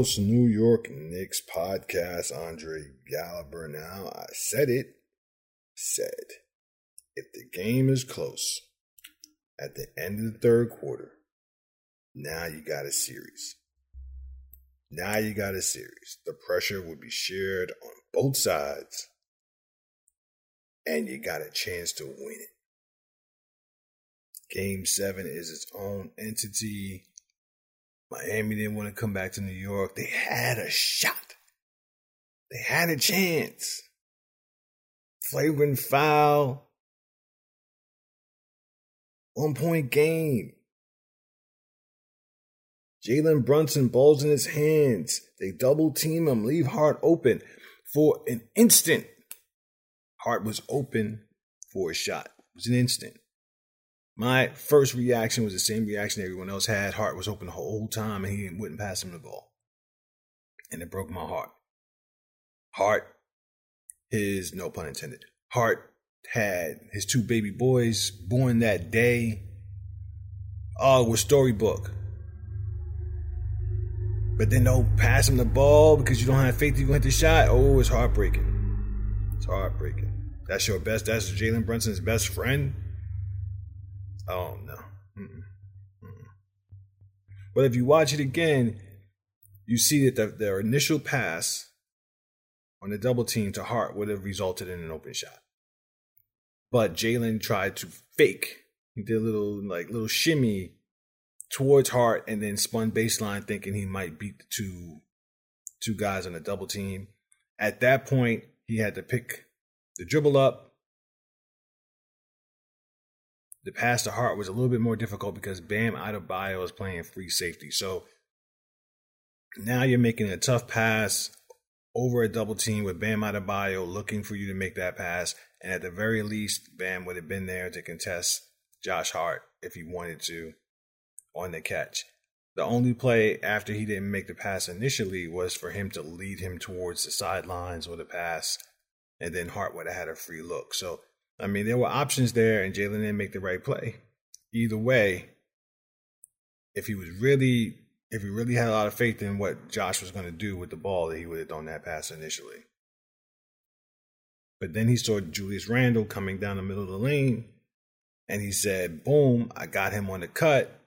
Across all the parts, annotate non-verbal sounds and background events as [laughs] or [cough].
New York Knicks podcast, Andre Gallagher. Now, I said it, said, if the game is close at the end of the third quarter, now you got a series. Now you got a series. The pressure will be shared on both sides, and you got a chance to win it. Game seven is its own entity. Miami didn't want to come back to New York. They had a shot. They had a chance. Flagrant foul. One point game. Jalen Brunson balls in his hands. They double team him, leave Hart open for an instant. Hart was open for a shot. It was an instant. My first reaction was the same reaction everyone else had. Hart was open the whole time and he wouldn't pass him the ball. And it broke my heart. Hart, his, no pun intended, Hart had his two baby boys born that day. Oh, it was storybook. But then don't pass him the ball because you don't have faith you can hit the shot. Oh, it's heartbreaking. It's heartbreaking. That's your best. That's Jalen Brunson's best friend. Oh no. Mm-mm. Mm-mm. But if you watch it again, you see that the, their initial pass on the double team to Hart would have resulted in an open shot. But Jalen tried to fake. He did a little like little shimmy towards Hart and then spun baseline thinking he might beat the two two guys on a double team. At that point, he had to pick the dribble up the pass to Hart was a little bit more difficult because Bam Adebayo is playing free safety. So now you're making a tough pass over a double team with Bam Adebayo looking for you to make that pass. And at the very least, Bam would have been there to contest Josh Hart if he wanted to on the catch. The only play after he didn't make the pass initially was for him to lead him towards the sidelines with a pass, and then Hart would have had a free look. So I mean, there were options there, and Jalen didn't make the right play. Either way, if he was really, if he really had a lot of faith in what Josh was going to do with the ball, that he would have done that pass initially. But then he saw Julius Randle coming down the middle of the lane, and he said, "Boom! I got him on the cut."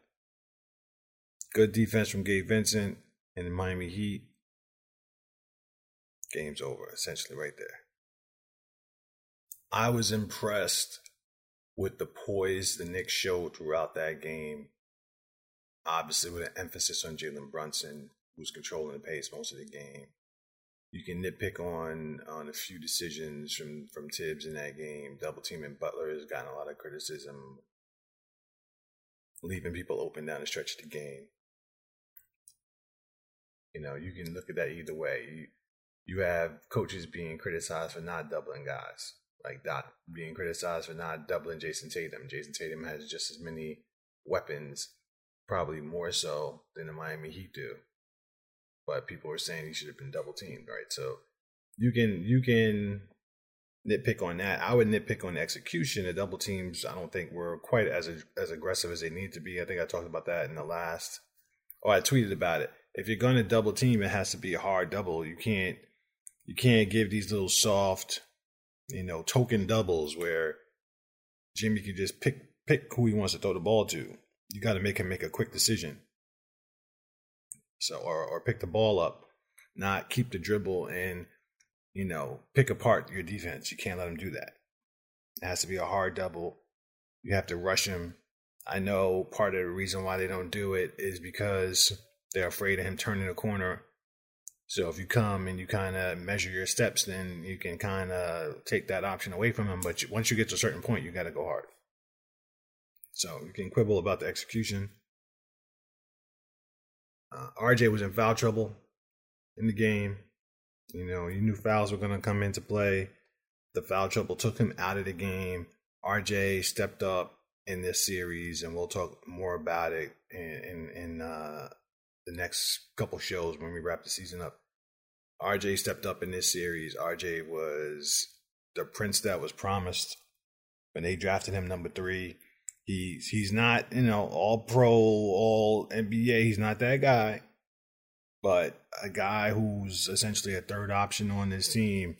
Good defense from Gabe Vincent and the Miami Heat. Game's over, essentially, right there. I was impressed with the poise the Knicks showed throughout that game. Obviously, with an emphasis on Jalen Brunson, who's controlling the pace most of the game. You can nitpick on on a few decisions from from Thibs in that game. Double teaming Butler has gotten a lot of criticism, leaving people open down the stretch of the game. You know, you can look at that either way. You you have coaches being criticized for not doubling guys like not being criticized for not doubling Jayson Tatum. Jayson Tatum has just as many weapons, probably more so than the Miami Heat do. But people are saying he should have been double teamed, right? So you can you can nitpick on that. I would nitpick on the execution. The double teams, I don't think were quite as as aggressive as they need to be. I think I talked about that in the last. Oh, I tweeted about it. If you're going to double team, it has to be a hard double. You can't you can't give these little soft you know, token doubles where Jimmy can just pick pick who he wants to throw the ball to. You got to make him make a quick decision. So, or or pick the ball up, not keep the dribble and you know pick apart your defense. You can't let him do that. It has to be a hard double. You have to rush him. I know part of the reason why they don't do it is because they're afraid of him turning the corner so if you come and you kind of measure your steps, then you can kind of take that option away from him. But once you get to a certain point, you got to go hard. So you can quibble about the execution. Uh, RJ was in foul trouble in the game. You know, you knew fouls were going to come into play. The foul trouble took him out of the game. RJ stepped up in this series, and we'll talk more about it in in, in uh, the next couple shows when we wrap the season up. RJ stepped up in this series. RJ was the prince that was promised when they drafted him number three. He's he's not you know all pro, all NBA. He's not that guy, But a guy who's essentially a third option on this team,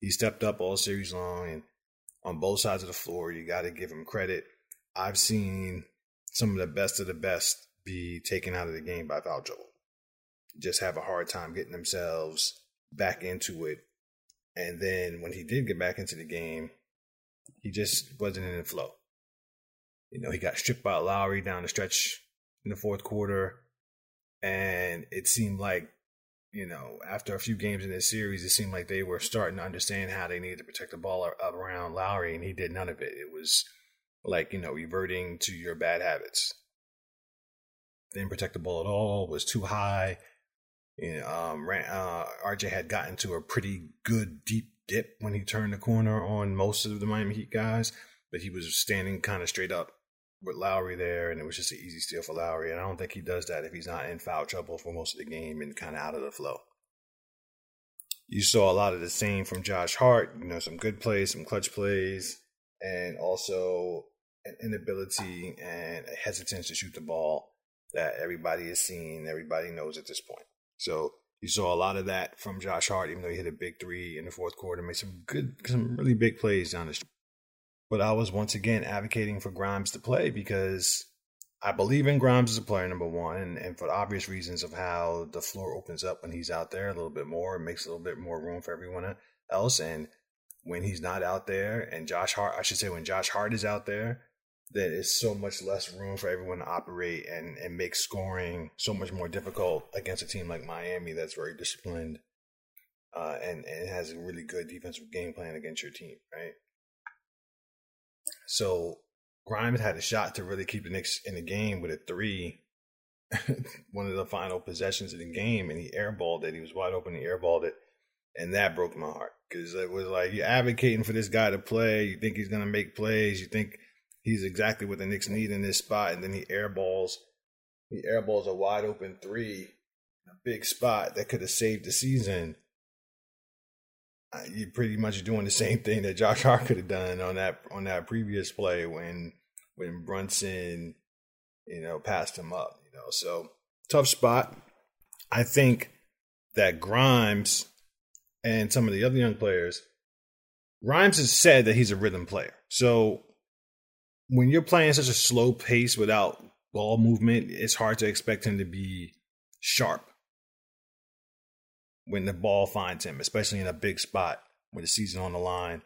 he stepped up all series long and on both sides of the floor. You got to give him credit. I've seen some of the best of the best be taken out of the game by foul trouble. Just have a hard time getting themselves back into it. And then when he did get back into the game, he just wasn't in the flow. You know, he got stripped by Lowry down the stretch in the fourth quarter. And it seemed like, you know, after a few games in this series, it seemed like they were starting to understand how they needed to protect the ball around Lowry, and he did none of it. It was like, you know, reverting to your bad habits. Didn't protect the ball at all, was too high. You know, um, uh, RJ had gotten to a pretty good deep dip when he turned the corner on most of the Miami Heat guys, but he was standing kind of straight up with Lowry there, and it was just an easy steal for Lowry. And I don't think he does that if he's not in foul trouble for most of the game and kind of out of the flow. You saw a lot of the same from Josh Hart, you know, some good plays, some clutch plays, and also an inability and a hesitance to shoot the ball that everybody is seeing, everybody knows at this point. So you saw a lot of that from Josh Hart, even though he hit a big three in the fourth quarter, made some good, some really big plays down the street. But I was once again advocating for Grimes to play because I believe in Grimes as a player, number one, and, and for obvious reasons of how the floor opens up when he's out there a little bit more. It makes a little bit more room for everyone else. And when he's not out there, and Josh Hart, I should say, when Josh Hart is out there, that it's so much less room for everyone to operate and, and make scoring so much more difficult against a team like Miami that's very disciplined uh, and, and has a really good defensive game plan against your team, right? So Grimes had a shot to really keep the Knicks in the game with a three, [laughs] one of the final possessions of the game, and he airballed it. He was wide open, he airballed it, and that broke my heart because it was like you're advocating for this guy to play. You think he's going to make plays. You think he's exactly what the Knicks need in this spot, and then he airballs, he airballs a wide open three, a big spot that could have saved the season you're pretty much doing the same thing that Josh Hart could have done on that on that previous play when when Brunson, you know, passed him up. You know, so tough spot. I think that Grimes and some of the other young players, Grimes has said that he's a rhythm player. So when you're playing such a slow pace without ball movement, it's hard to expect him to be sharp when the ball finds him, especially in a big spot with the season on the line.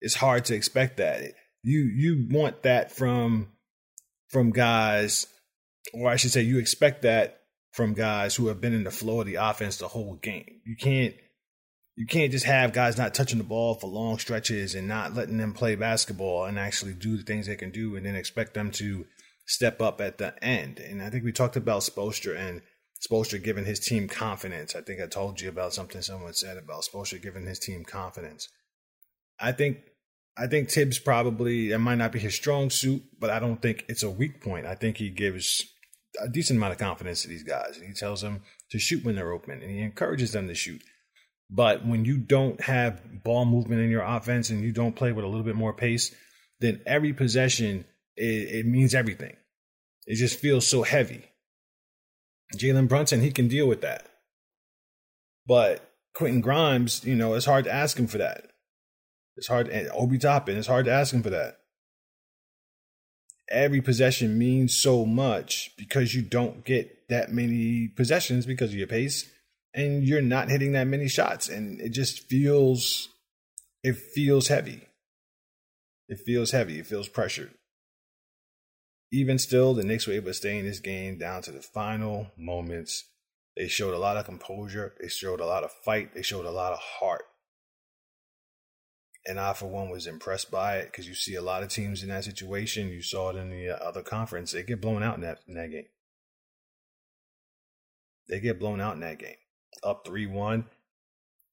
It's hard to expect that. You you want that from from guys, or I should say, you expect that from guys who have been in the flow of the offense the whole game. You can't you can't just have guys not touching the ball for long stretches and not letting them play basketball and actually do the things they can do and then expect them to step up at the end. And I think we talked about Spoelstra and Spoelstra giving his team confidence. I think I told you about something someone said about Spoelstra giving his team confidence. I think I think Thibs probably it might not be his strong suit, but I don't think it's a weak point. I think he gives a decent amount of confidence to these guys, he tells them to shoot when they're open, and he encourages them to shoot. But when you don't have ball movement in your offense and you don't play with a little bit more pace, then every possession it, it means everything. It just feels so heavy. Jalen Brunson, he can deal with that. But Quentin Grimes, you know, it's hard to ask him for that. It's hard, and Obi Toppin, it's hard to ask him for that. Every possession means so much because you don't get that many possessions because of your pace, and you're not hitting that many shots, and it just feels, it feels heavy. It feels heavy. It feels pressured. Even still, the Knicks were able to stay in this game down to the final moments. They showed a lot of composure. They showed a lot of fight. They showed a lot of heart. And I, for one, was impressed by it because you see a lot of teams in that situation. You saw it in the uh, other conference. They get blown out in that, in that game. They get blown out in that game. Up 3 1.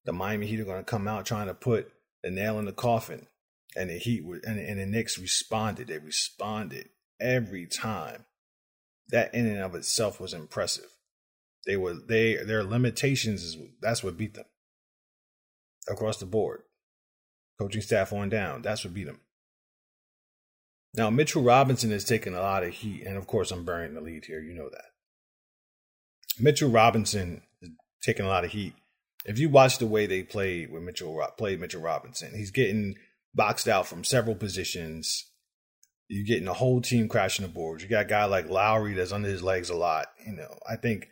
The Miami Heat are going to come out trying to put the nail in the coffin. And the Heat and, and the Knicks responded. They responded every time. That in and of itself was impressive. They were they their limitations is that's what beat them across the board. Coaching staff on down, that's what beat them. Now Mitchell Robinson has taken a lot of heat, and of course I'm burying the lead here. You know that. Mitchell Robinson taking a lot of heat. If you watch the way they played with Mitchell played Mitchell Robinson, he's getting boxed out from several positions. You're getting the whole team crashing the boards. You got a guy like Lowry that's under his legs a lot. You know, I think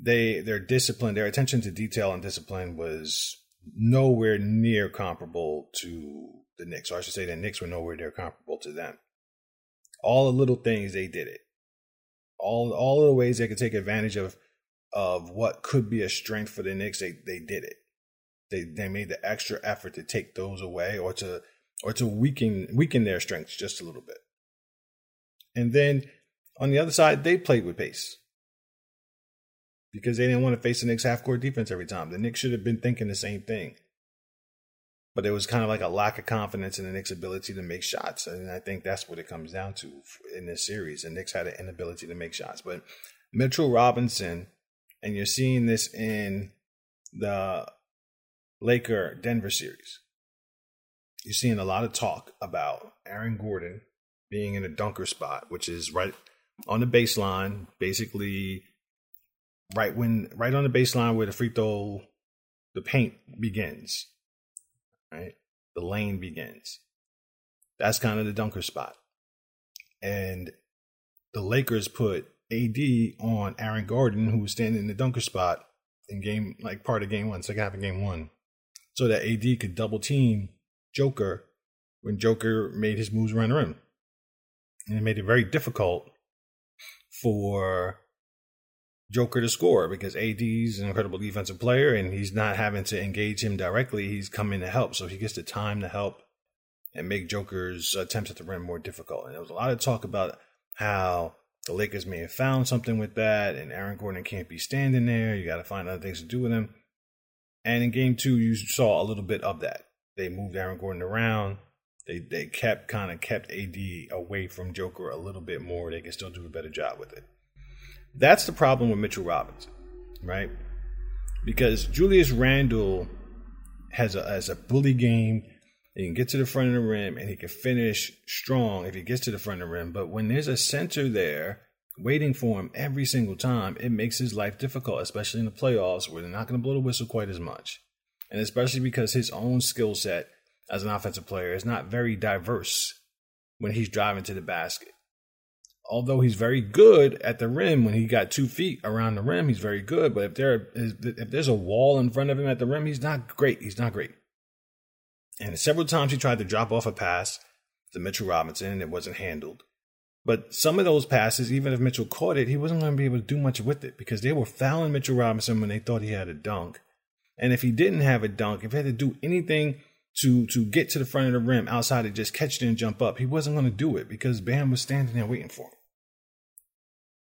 they their discipline, their attention to detail and discipline was nowhere near comparable to the Knicks. Or I should say the Knicks were nowhere near comparable to them. All the little things they did it. All all the ways they could take advantage of of what could be a strength for the Knicks, they they did it. They they made the extra effort to take those away or to or to weaken weaken their strengths just a little bit. And then on the other side, they played with pace because they didn't want to face the Knicks half court defense every time. The Knicks should have been thinking the same thing. But it was kind of like a lack of confidence in the Knicks' ability to make shots. And I think that's what it comes down to in this series. The Knicks had an inability to make shots. But Mitchell Robinson, and you're seeing this in the Laker Denver series. You're seeing a lot of talk about Aaron Gordon being in a dunker spot, which is right on the baseline, basically right when right on the baseline where the free throw the paint begins. Right? The lane begins. That's kind of the dunker spot. And the Lakers put AD on Aaron Gordon, who was standing in the dunker spot in game like part of game one, second half of game one, so that AD could double team Joker when Joker made his moves around the rim. And it made it very difficult for Joker to score because AD's an incredible defensive player and he's not having to engage him directly. He's coming to help. So he gets the time to help and make Joker's attempts at the rim more difficult. And there was a lot of talk about how the Lakers may have found something with that and Aaron Gordon can't be standing there. You got to find other things to do with him. And in game two, you saw a little bit of that. They moved Aaron Gordon around. They they kept kind of kept AD away from Joker a little bit more. They can still do a better job with it. That's the problem with Mitchell Robinson, right? Because Julius Randle has a has a bully game. He can get to the front of the rim and he can finish strong if he gets to the front of the rim. But when there's a center there waiting for him every single time, it makes his life difficult, especially in the playoffs where they're not going to blow the whistle quite as much. And especially because his own skill set as an offensive player is not very diverse when he's driving to the basket. Although he's very good at the rim when he got two feet around the rim, he's very good. But if there is, if there's a wall in front of him at the rim, he's not great. He's not great. And several times he tried to drop off a pass to Mitchell Robinson and it wasn't handled. But some of those passes, even if Mitchell caught it, he wasn't going to be able to do much with it because they were fouling Mitchell Robinson when they thought he had a dunk. And if he didn't have a dunk, if he had to do anything to to get to the front of the rim outside of just catch it and jump up, he wasn't going to do it because Bam was standing there waiting for him.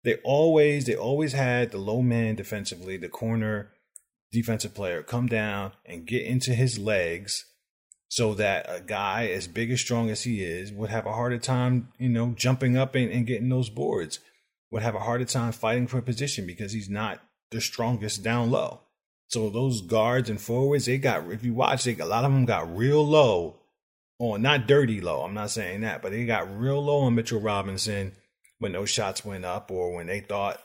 They always they always had the low man defensively, the corner defensive player come down and get into his legs so that a guy as big as strong as he is would have a harder time, you know, jumping up and, and getting those boards, would have a harder time fighting for a position because he's not the strongest down low. So those guards and forwards, they got if you watch, they, a lot of them got real low on not dirty low. I'm not saying that, but they got real low on Mitchell Robinson when those shots went up or when they thought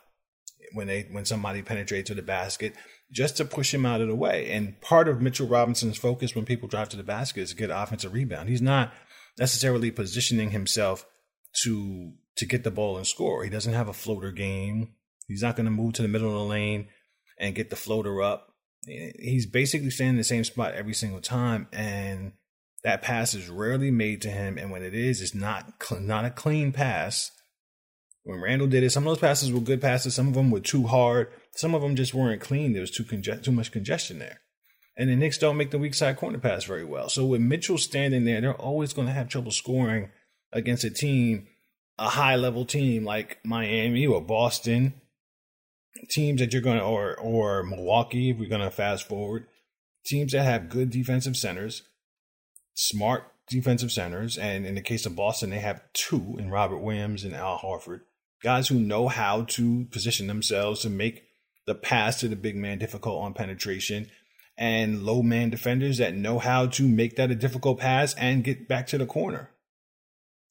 when they when somebody penetrated to the basket just to push him out of the way. And part of Mitchell Robinson's focus when people drive to the basket is to get offensive rebound. He's not necessarily positioning himself to to get the ball and score. He doesn't have a floater game. He's not going to move to the middle of the lane and get the floater up. He's basically staying in the same spot every single time, and that pass is rarely made to him. And when it is, it's not not a clean pass. When Randle did it, some of those passes were good passes. Some of them were too hard. Some of them just weren't clean. There was too conge- too much congestion there. And the Knicks don't make the weak side corner pass very well. So with Mitchell standing there, they're always going to have trouble scoring against a team, a high level team like Miami or Boston, teams that you're going to, or or Milwaukee. If we're going to fast forward, teams that have good defensive centers, smart defensive centers, and in the case of Boston, they have two in Robert Williams and Al Horford guys who know how to position themselves to make the pass to the big man difficult on penetration, and low man defenders that know how to make that a difficult pass and get back to the corner.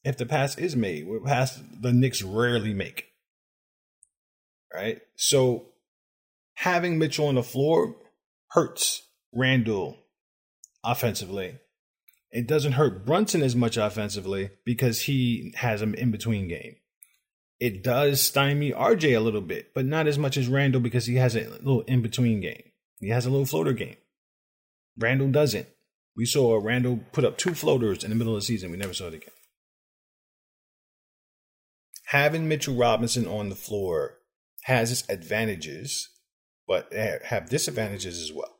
If the pass is made, pass the Knicks rarely make. Right? So having Mitchell on the floor hurts Randle offensively. It doesn't hurt Brunson as much offensively because he has an in between game. It does stymie RJ a little bit, but not as much as Randle because he has a little in between game. He has a little floater game. Randle doesn't. We saw Randle put up two floaters in the middle of the season. We never saw it again. Having Mitchell Robinson on the floor has its advantages, but have disadvantages as well.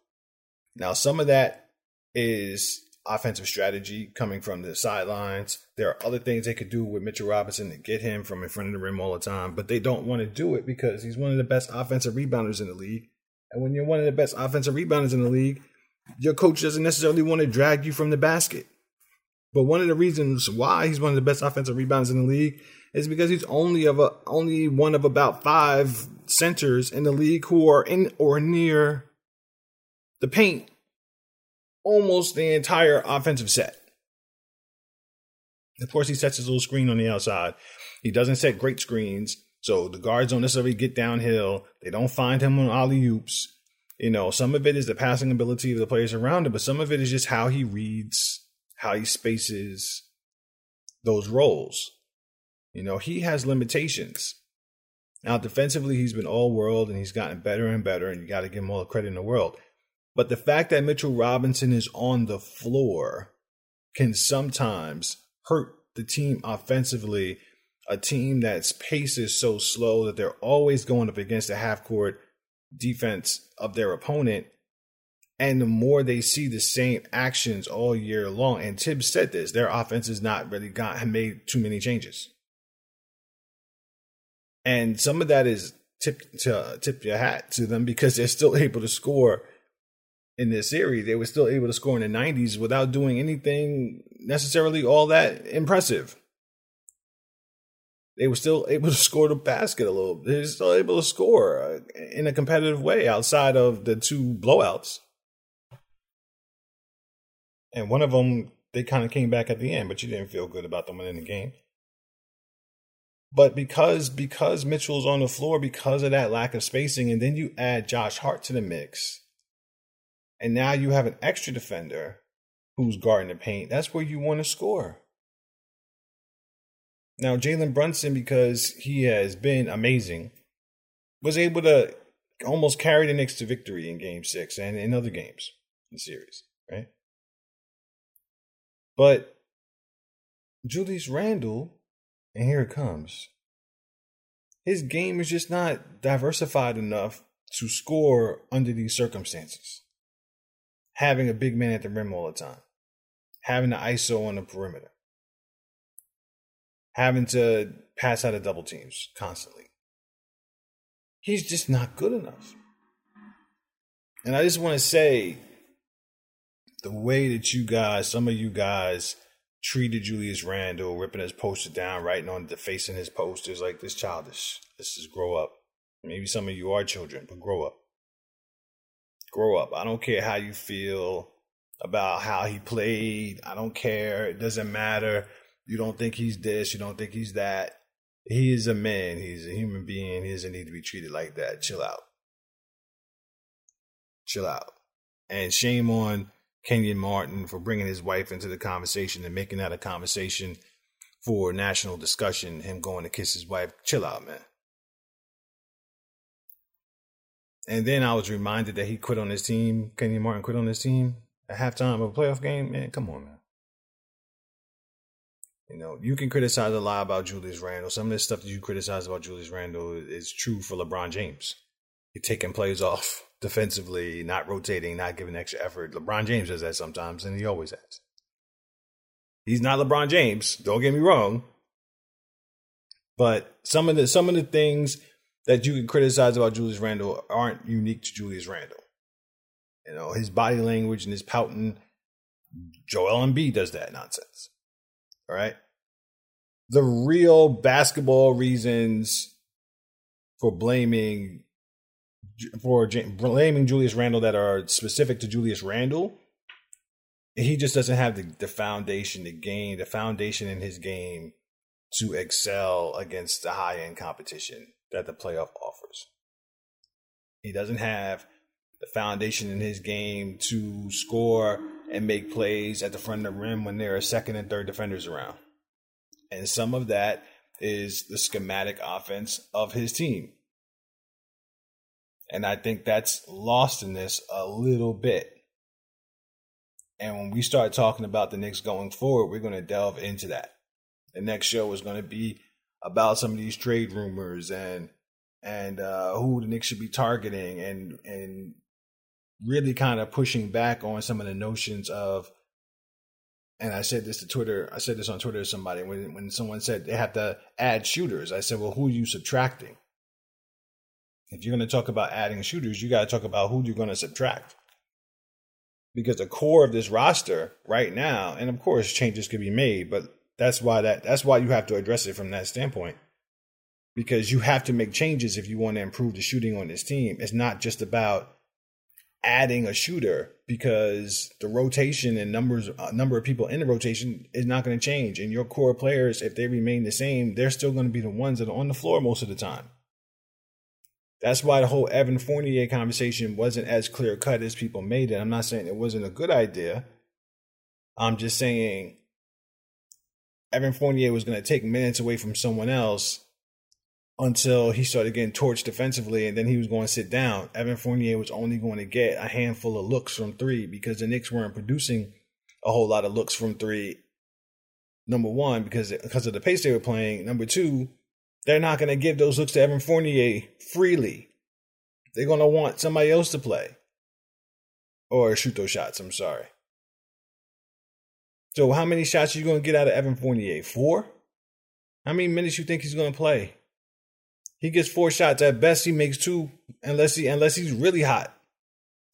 Now, some of that is offensive strategy coming from the sidelines. There are other things they could do with Mitchell Robinson to get him from in front of the rim all the time, but they don't want to do it because he's one of the best offensive rebounders in the league. And when you're one of the best offensive rebounders in the league, your coach doesn't necessarily want to drag you from the basket. But one of the reasons why he's one of the best offensive rebounders in the league is because he's only of a only one of about five centers in the league who are in or near the paint almost the entire offensive set. Of course, he sets his little screen on the outside. He doesn't set great screens, so the guards don't necessarily get downhill. They don't find him on alley oops. You know, some of it is the passing ability of the players around him, but some of it is just how he reads, how he spaces those roles. You know, he has limitations. Now, defensively, he's been all world and he's gotten better and better, and you got to give him all the credit in the world. But the fact that Mitchell Robinson is on the floor can sometimes hurt the team offensively. A team that's pace is so slow that they're always going up against the half court defense of their opponent. And the more they see the same actions all year long, and Thibs said this, their offense has not really got made too many changes. And some of that is tip to tip your hat to them because they're still [laughs] able to score in this series. They were still able to score in the 90s without doing anything necessarily all that impressive. They were still able to score the basket a little. They were still able to score uh, in a competitive way outside of the two blowouts. And one of them, they kind of came back at the end, but you didn't feel good about them winning the game. But because because Mitchell's on the floor, because of that lack of spacing, and then you add Josh Hart to the mix, and now you have an extra defender who's guarding the paint. That's where you want to score. Now, Jalen Brunson, because he has been amazing, was able to almost carry the Knicks to victory in game six and in other games in the series, right? But Julius Randle, and here it comes. His game is just not diversified enough to score under these circumstances having a big man at the rim all the time, having the ISO on the perimeter, having to pass out of double teams constantly. He's just not good enough. And I just want to say the way that you guys, some of you guys, treated Julius Randle, ripping his poster down, writing on the facing his posters like this childish. This is grow up. Maybe some of you are children, but grow up grow up. I don't care how you feel about how he played. I don't care. It doesn't matter. You don't think he's this. You don't think he's that. He is a man. He's a human being. He doesn't need to be treated like that. Chill out. Chill out. And shame on Kenyon Martin for bringing his wife into the conversation and making that a conversation for national discussion. Him going to kiss his wife. Chill out, man. And then I was reminded that he quit on his team. Kenyon Martin quit on his team at halftime of a playoff game. Man, come on, man. You know, you can criticize a lot about Julius Randle. Some of the stuff that you criticize about Julius Randle is true for LeBron James. He's taking plays off defensively, not rotating, not giving extra effort. LeBron James does that sometimes, and he always has. He's not LeBron James. Don't get me wrong. But some of the some of the things that you can criticize about Julius Randle aren't unique to Julius Randle. You know, his body language and his pouting, Joel Embiid does that nonsense. All right. The real basketball reasons for blaming for blaming Julius Randle that are specific to Julius Randle, he just doesn't have the, the foundation to gain, the foundation in his game to excel against the high end competition that the playoff offers. He doesn't have the foundation in his game to score and make plays at the front of the rim when there are second and third defenders around. And some of that is the schematic offense of his team. And I think that's lost in this a little bit. And when we start talking about the Knicks going forward, we're going to delve into that. The next show is going to be about some of these trade rumors and and uh, who the Knicks should be targeting and and really kind of pushing back on some of the notions of and I said this to Twitter. I said this on Twitter to somebody when when someone said they have to add shooters. I said, well, who are you subtracting? If you're going to talk about adding shooters, you got to talk about who you're going to subtract. Because the core of this roster right now, and of course changes could be made, but that's why that that's why you have to address it from that standpoint. Because you have to make changes if you want to improve the shooting on this team. It's not just about adding a shooter because the rotation and numbers uh, number of people in the rotation is not going to change and your core players if they remain the same they're still going to be the ones that are on the floor most of the time that's why the whole Evan Fournier conversation wasn't as clear cut as people made it i'm not saying it wasn't a good idea i'm just saying Evan Fournier was going to take minutes away from someone else until he started getting torched defensively and then he was going to sit down. Evan Fournier was only going to get a handful of looks from three because the Knicks weren't producing a whole lot of looks from three. Number one, because because of the pace they were playing. Number two, they're not going to give those looks to Evan Fournier freely. They're going to want somebody else to play or shoot those shots. I'm sorry. So how many shots are you going to get out of Evan Fournier? Four? How many minutes you think he's going to play? He gets four shots at best. He makes two, unless he unless he's really hot.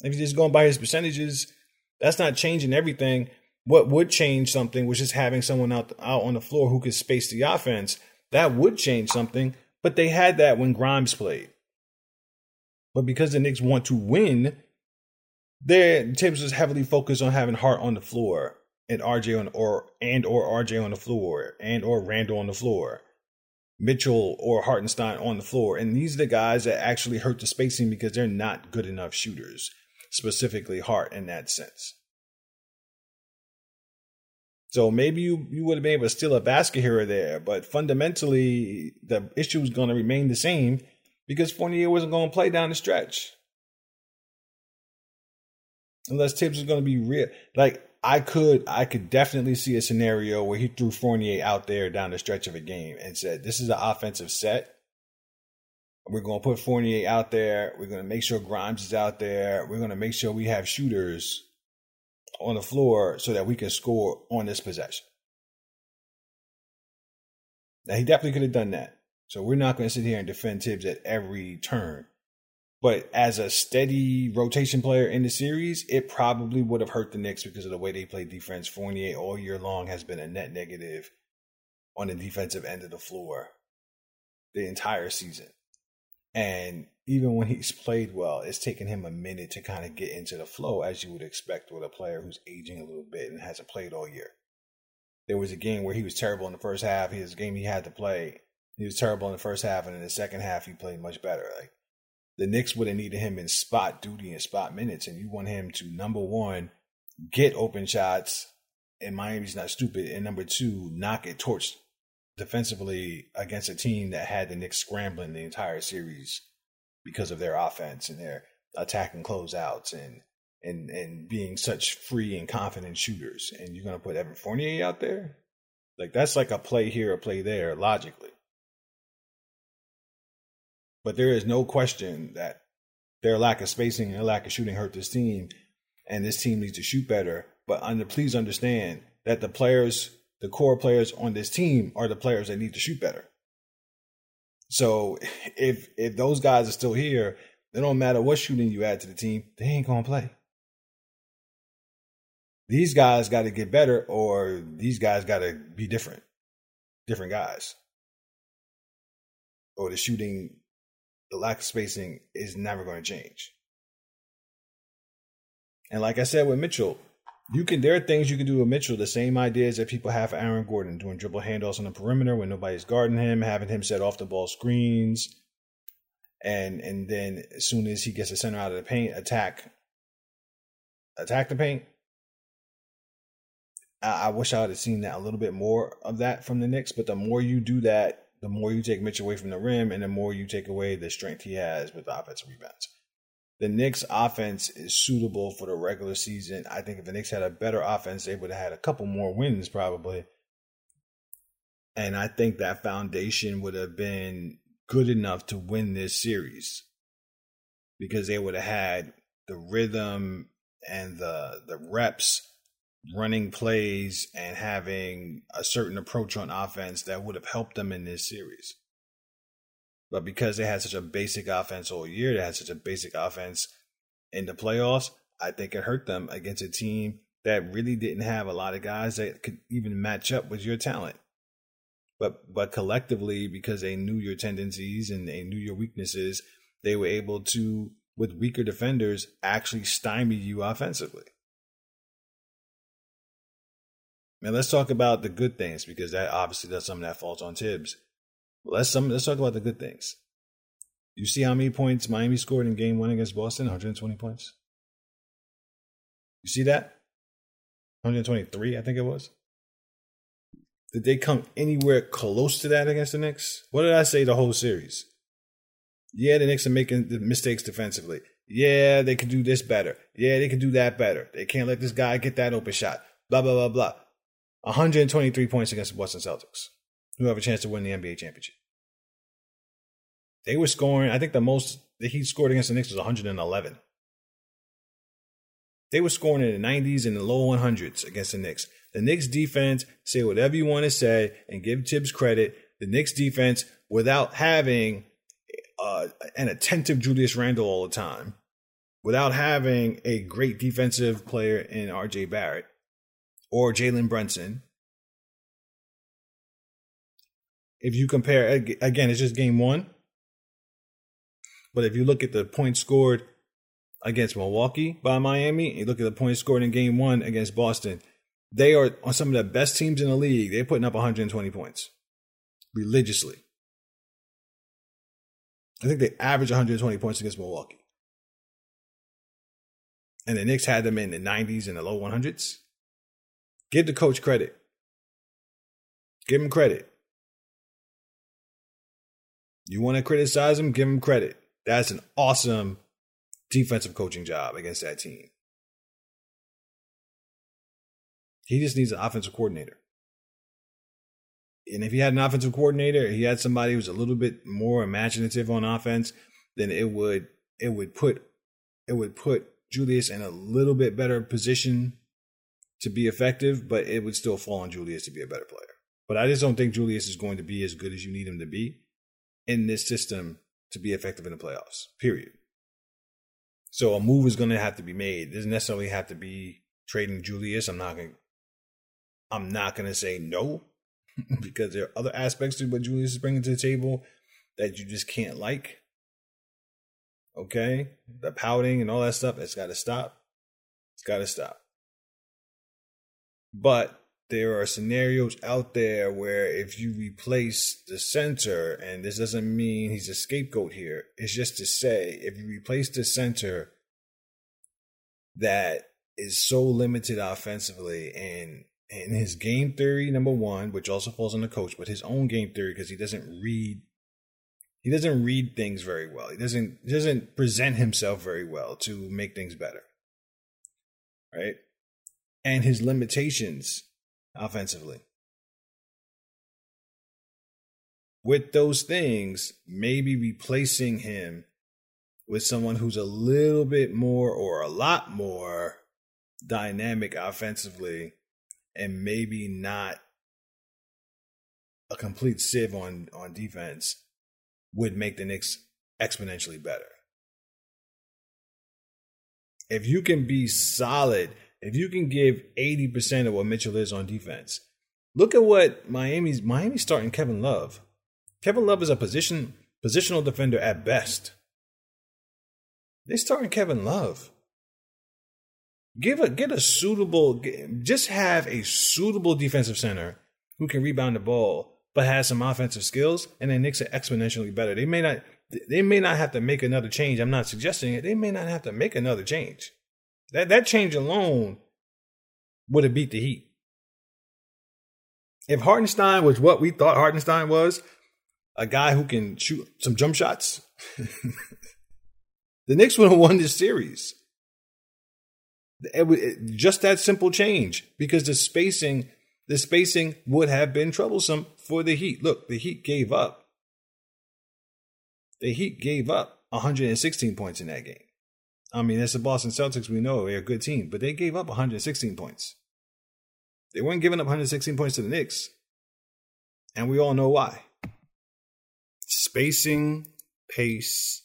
If he's just going by his percentages, that's not changing everything. What would change something was just having someone out out on the floor who could space the offense. That would change something. But they had that when Grimes played. But because the Knicks want to win, their Thibs was heavily focused on having Hart on the floor and RJ on or and or RJ on the floor and or Randle on the floor Mitchell or Hartenstein on the floor. And these are the guys that actually hurt the spacing because they're not good enough shooters, specifically Hart in that sense. So maybe you, you would have been able to steal a basket here or there, but fundamentally the issue is going to remain the same because Fournier wasn't going to play down the stretch. Unless Thibs is going to be real. Like, I could I could definitely see a scenario where he threw Fournier out there down the stretch of a game and said, "This is an offensive set. We're going to put Fournier out there. We're going to make sure Grimes is out there. We're going to make sure we have shooters on the floor so that we can score on this possession." Now he definitely could have done that. So we're not going to sit here and defend Thibs at every turn. But as a steady rotation player in the series, it probably would have hurt the Knicks because of the way they play defense. Fournier all year long has been a net negative on the defensive end of the floor the entire season. And even when he's played well, it's taken him a minute to kind of get into the flow, as you would expect with a player who's aging a little bit and hasn't played all year. There was a game where he was terrible in the first half. His game he had to play, he was terrible in the first half, and in the second half he played much better. Like the Knicks would have needed him in spot duty and spot minutes, and you want him to number one get open shots, and Miami's not stupid, and number two knock it torch defensively against a team that had the Knicks scrambling the entire series because of their offense and their attacking closeouts and and and being such free and confident shooters. And you're gonna put Evan Fournier out there, like that's like a play here, a play there, logically. But there is no question that their lack of spacing and their lack of shooting hurt this team, and this team needs to shoot better. But under, please understand that the players, the core players on this team, are the players that need to shoot better. So if if those guys are still here, it don't matter what shooting you add to the team, they ain't gonna play. These guys got to get better, or these guys got to be different, different guys, or the shooting the lack of spacing is never going to change. And like I said with Mitchell, you can there are things you can do with Mitchell, the same ideas that people have for Aaron Gordon, doing dribble handoffs on the perimeter when nobody's guarding him, having him set off the ball screens, and and then as soon as he gets the center out of the paint, attack attack the paint. I, I wish I would have seen that a little bit more of that from the Knicks, but the more you do that, the more you take Mitch away from the rim, and the more you take away the strength he has with offensive rebounds. The Knicks offense is suitable for the regular season. I think if the Knicks had a better offense, they would have had a couple more wins probably. And I think that foundation would have been good enough to win this series because they would have had the rhythm and the the reps running plays and having a certain approach on offense that would have helped them in this series. But because they had such a basic offense all year, they had such a basic offense in the playoffs, I think it hurt them against a team that really didn't have a lot of guys that could even match up with your talent. But but collectively, because they knew your tendencies and they knew your weaknesses, they were able to, with weaker defenders, actually stymie you offensively. Man, let's talk about the good things because that obviously does something that falls on Thibs. Let's some let's talk about the good things. You see how many points Miami scored in game one against Boston? 120 points. You see that? 123, I think it was. Did they come anywhere close to that against the Knicks? What did I say the whole series? Yeah, the Knicks are making the mistakes defensively. Yeah, they could do this better. Yeah, they could do that better. They can't let this guy get that open shot. Blah, blah, blah, blah. 123 points against the Boston Celtics, who have a chance to win the NBA championship. They were scoring, I think the most that he scored against the Knicks was 111. They were scoring in the 90s and the low 100s against the Knicks. The Knicks defense, say whatever you want to say and give Thibs credit. The Knicks defense, without having uh, an attentive Julius Randle all the time, without having a great defensive player in RJ Barrett, or Jalen Brunson. If you compare, again, it's just game one. But if you look at the points scored against Milwaukee by Miami, you look at the points scored in game one against Boston, they are on some of the best teams in the league. They're putting up 120 points religiously. I think they average 120 points against Milwaukee. And the Knicks had them in the 90s and the low 100s. Give the coach credit. Give him credit. You want to criticize him? Give him credit. That's an awesome defensive coaching job against that team. He just needs an offensive coordinator. And if he had an offensive coordinator, he had somebody who's a little bit more imaginative on offense, then it would it would put it would put Julius in a little bit better position to be effective, but it would still fall on Julius to be a better player. But I just don't think Julius is going to be as good as you need him to be in this system to be effective in the playoffs. Period. So a move is going to have to be made. It doesn't necessarily have to be trading Julius. I'm not going to. I'm not going to say no [laughs] because there are other aspects to what Julius is bringing to the table that you just can't like. Okay, the pouting and all that stuff. It's got to stop. It's got to stop. But there are scenarios out there where if you replace the center, and this doesn't mean he's a scapegoat here, it's just to say if you replace the center that is so limited offensively and in his game theory, number one, which also falls on the coach, but his own game theory because he doesn't read he doesn't read things very well. He doesn't he doesn't present himself very well to make things better. Right? And his limitations offensively. With those things, maybe replacing him with someone who's a little bit more or a lot more dynamic offensively and maybe not a complete sieve on, on defense would make the Knicks exponentially better. If you can be solid if you can give 80% of what Mitchell is on defense, look at what Miami's Miami's starting Kevin Love. Kevin Love is a position positional defender at best. They're starting Kevin Love. Give a get a suitable just have a suitable defensive center who can rebound the ball but has some offensive skills, and then Knicks are exponentially better. They may not they may not have to make another change. I'm not suggesting it. They may not have to make another change. That that change alone would have beat the Heat. If Hartenstein was what we thought Hartenstein was, a guy who can shoot some jump shots, [laughs] the Knicks would have won this series. It, it, just that simple change because the spacing, the spacing would have been troublesome for the Heat. Look, the Heat gave up. The Heat gave up 116 points in that game. I mean, it's the Boston Celtics. We know they're a good team, but they gave up 116 points. They weren't giving up 116 points to the Knicks. And we all know why. Spacing, pace,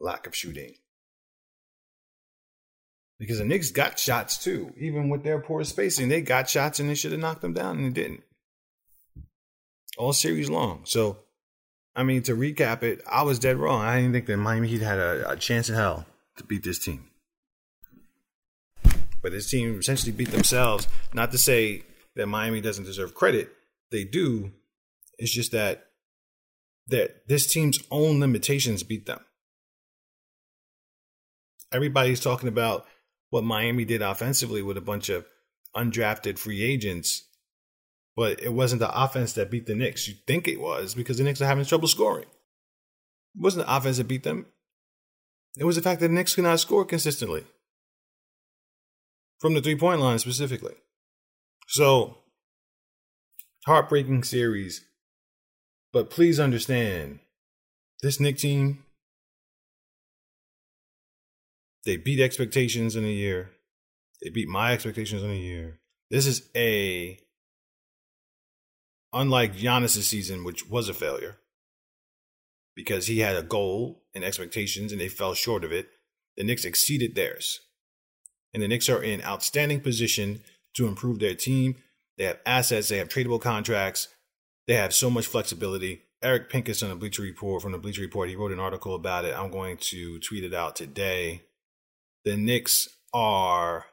lack of shooting. Because the Knicks got shots too. Even with their poor spacing, they got shots and they should have knocked them down and they didn't. All series long. So, I mean, to recap it, I was dead wrong. I didn't think that Miami Heat had a, a chance in hell to beat this team. But this team essentially beat themselves. Not to say that Miami doesn't deserve credit, they do. It's just that that this team's own limitations beat them. Everybody's talking about what Miami did offensively with a bunch of undrafted free agents, but it wasn't the offense that beat the Knicks. You think it was because the Knicks are having trouble scoring. It wasn't the offense that beat them. It was the fact that the Knicks could not score consistently from the three point line specifically. So, heartbreaking series. But please understand this Knick team, they beat expectations in a year. They beat my expectations in a year. This is a, unlike Giannis' season, which was a failure because he had a goal and expectations and they fell short of it. The Knicks exceeded theirs and the Knicks are in outstanding position to improve their team. They have assets, they have tradable contracts, they have so much flexibility. Eric Pincus on the Bleacher Report from the Bleacher Report, he wrote an article about it. I'm going to tweet it out today. The Knicks are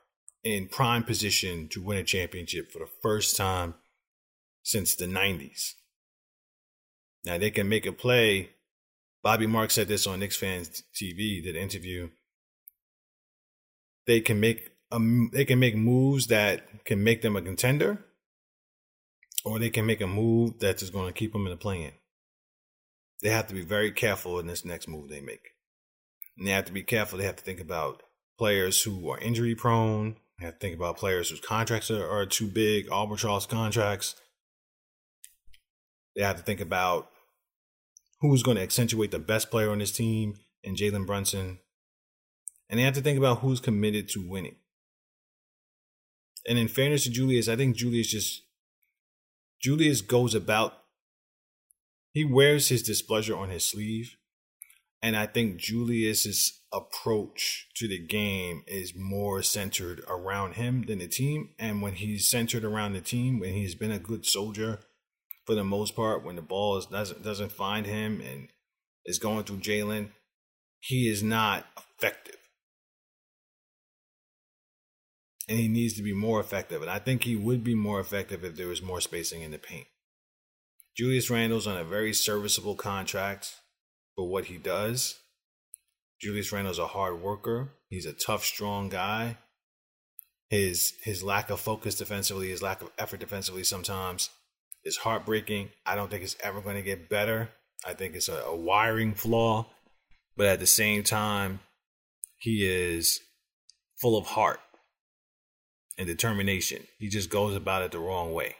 in prime position to win a championship for the first time since the 90s. Now they can make a play. Bobby Marks said this on Knicks Fans TV, did an interview they can make um, they can make moves that can make them a contender, or they can make a move that's just going to keep them in the play-in. They have to be very careful in this next move they make. And they have to be careful. They have to think about players who are injury prone. They have to think about players whose contracts are, are too big, albatross contracts. They have to think about who's going to accentuate the best player on this team and Jalen Brunson and they have to think about who's committed to winning. And in fairness to Julius, I think Julius just Julius goes about he wears his displeasure on his sleeve. And I think Julius's approach to the game is more centered around him than the team. And when he's centered around the team, when he's been a good soldier for the most part, when the ball is, doesn't doesn't find him and is going through Jalen, he is not effective and he needs to be more effective. And I think he would be more effective if there was more spacing in the paint. Julius Randle's on a very serviceable contract for what he does. Julius Randle's a hard worker. He's a tough, strong guy. His his lack of focus defensively, his lack of effort defensively sometimes is heartbreaking. I don't think it's ever going to get better. I think it's a, a wiring flaw. But at the same time, he is full of heart and determination. He just goes about it the wrong way.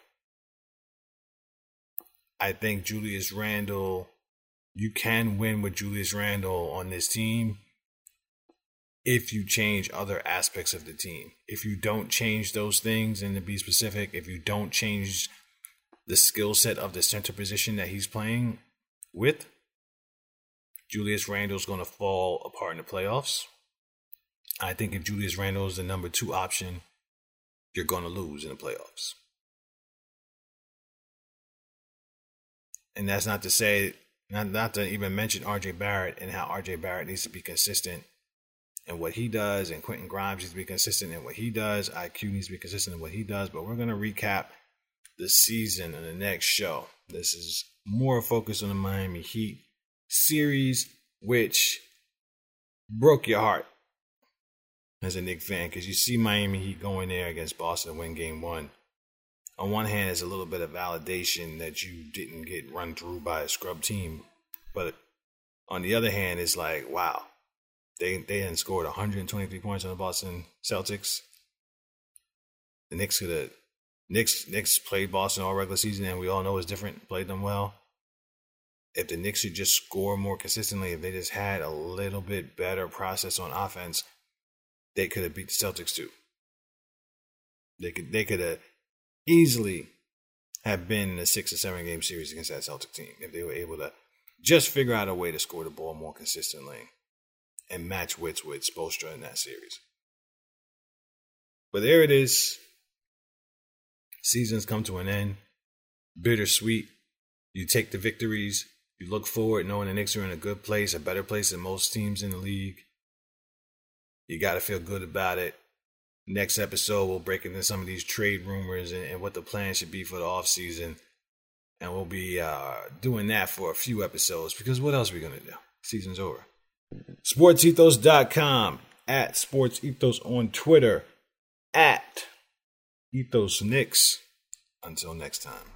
I think Julius Randle, you can win with Julius Randle on this team if you change other aspects of the team. If you don't change those things, and to be specific, if you don't change the skill set of the center position that he's playing with, Julius Randle's going to fall apart in the playoffs. I think if Julius Randle is the number two option you're going to lose in the playoffs. And that's not to say, not, not to even mention RJ Barrett and how RJ Barrett needs to be consistent in what he does, and Quentin Grimes needs to be consistent in what he does. IQ needs to be consistent in what he does. But we're going to recap the season and the next show. This is more focused on the Miami Heat. series which broke your heart as a Knick fan because you see Miami Heat going there against Boston and win game one. On one hand, it's a little bit of validation that you didn't get run through by a scrub team. But on the other hand, it's like, wow, they they had scored 123 points on the Boston Celtics. The Knicks could have Knicks Knicks played Boston all regular season, and we all know it's different. Played them well. If the Knicks should just score more consistently, if they just had a little bit better process on offense, they could have beat the Celtics too. They could they could have easily have been in a six or seven game series against that Celtic team if they were able to just figure out a way to score the ball more consistently and match wits with Spoelstra in that series. But there it is. Seasons come to an end. Bittersweet. You take the victories. You look forward knowing the Knicks are in a good place, a better place than most teams in the league. You got to feel good about it. Next episode, we'll break into some of these trade rumors and, and what the plan should be for the offseason. And we'll be uh, doing that for a few episodes because what else are we going to do? Season's over. SportsEthos.com, at Sports Ethos on Twitter, at Ethos Knicks. Until next time.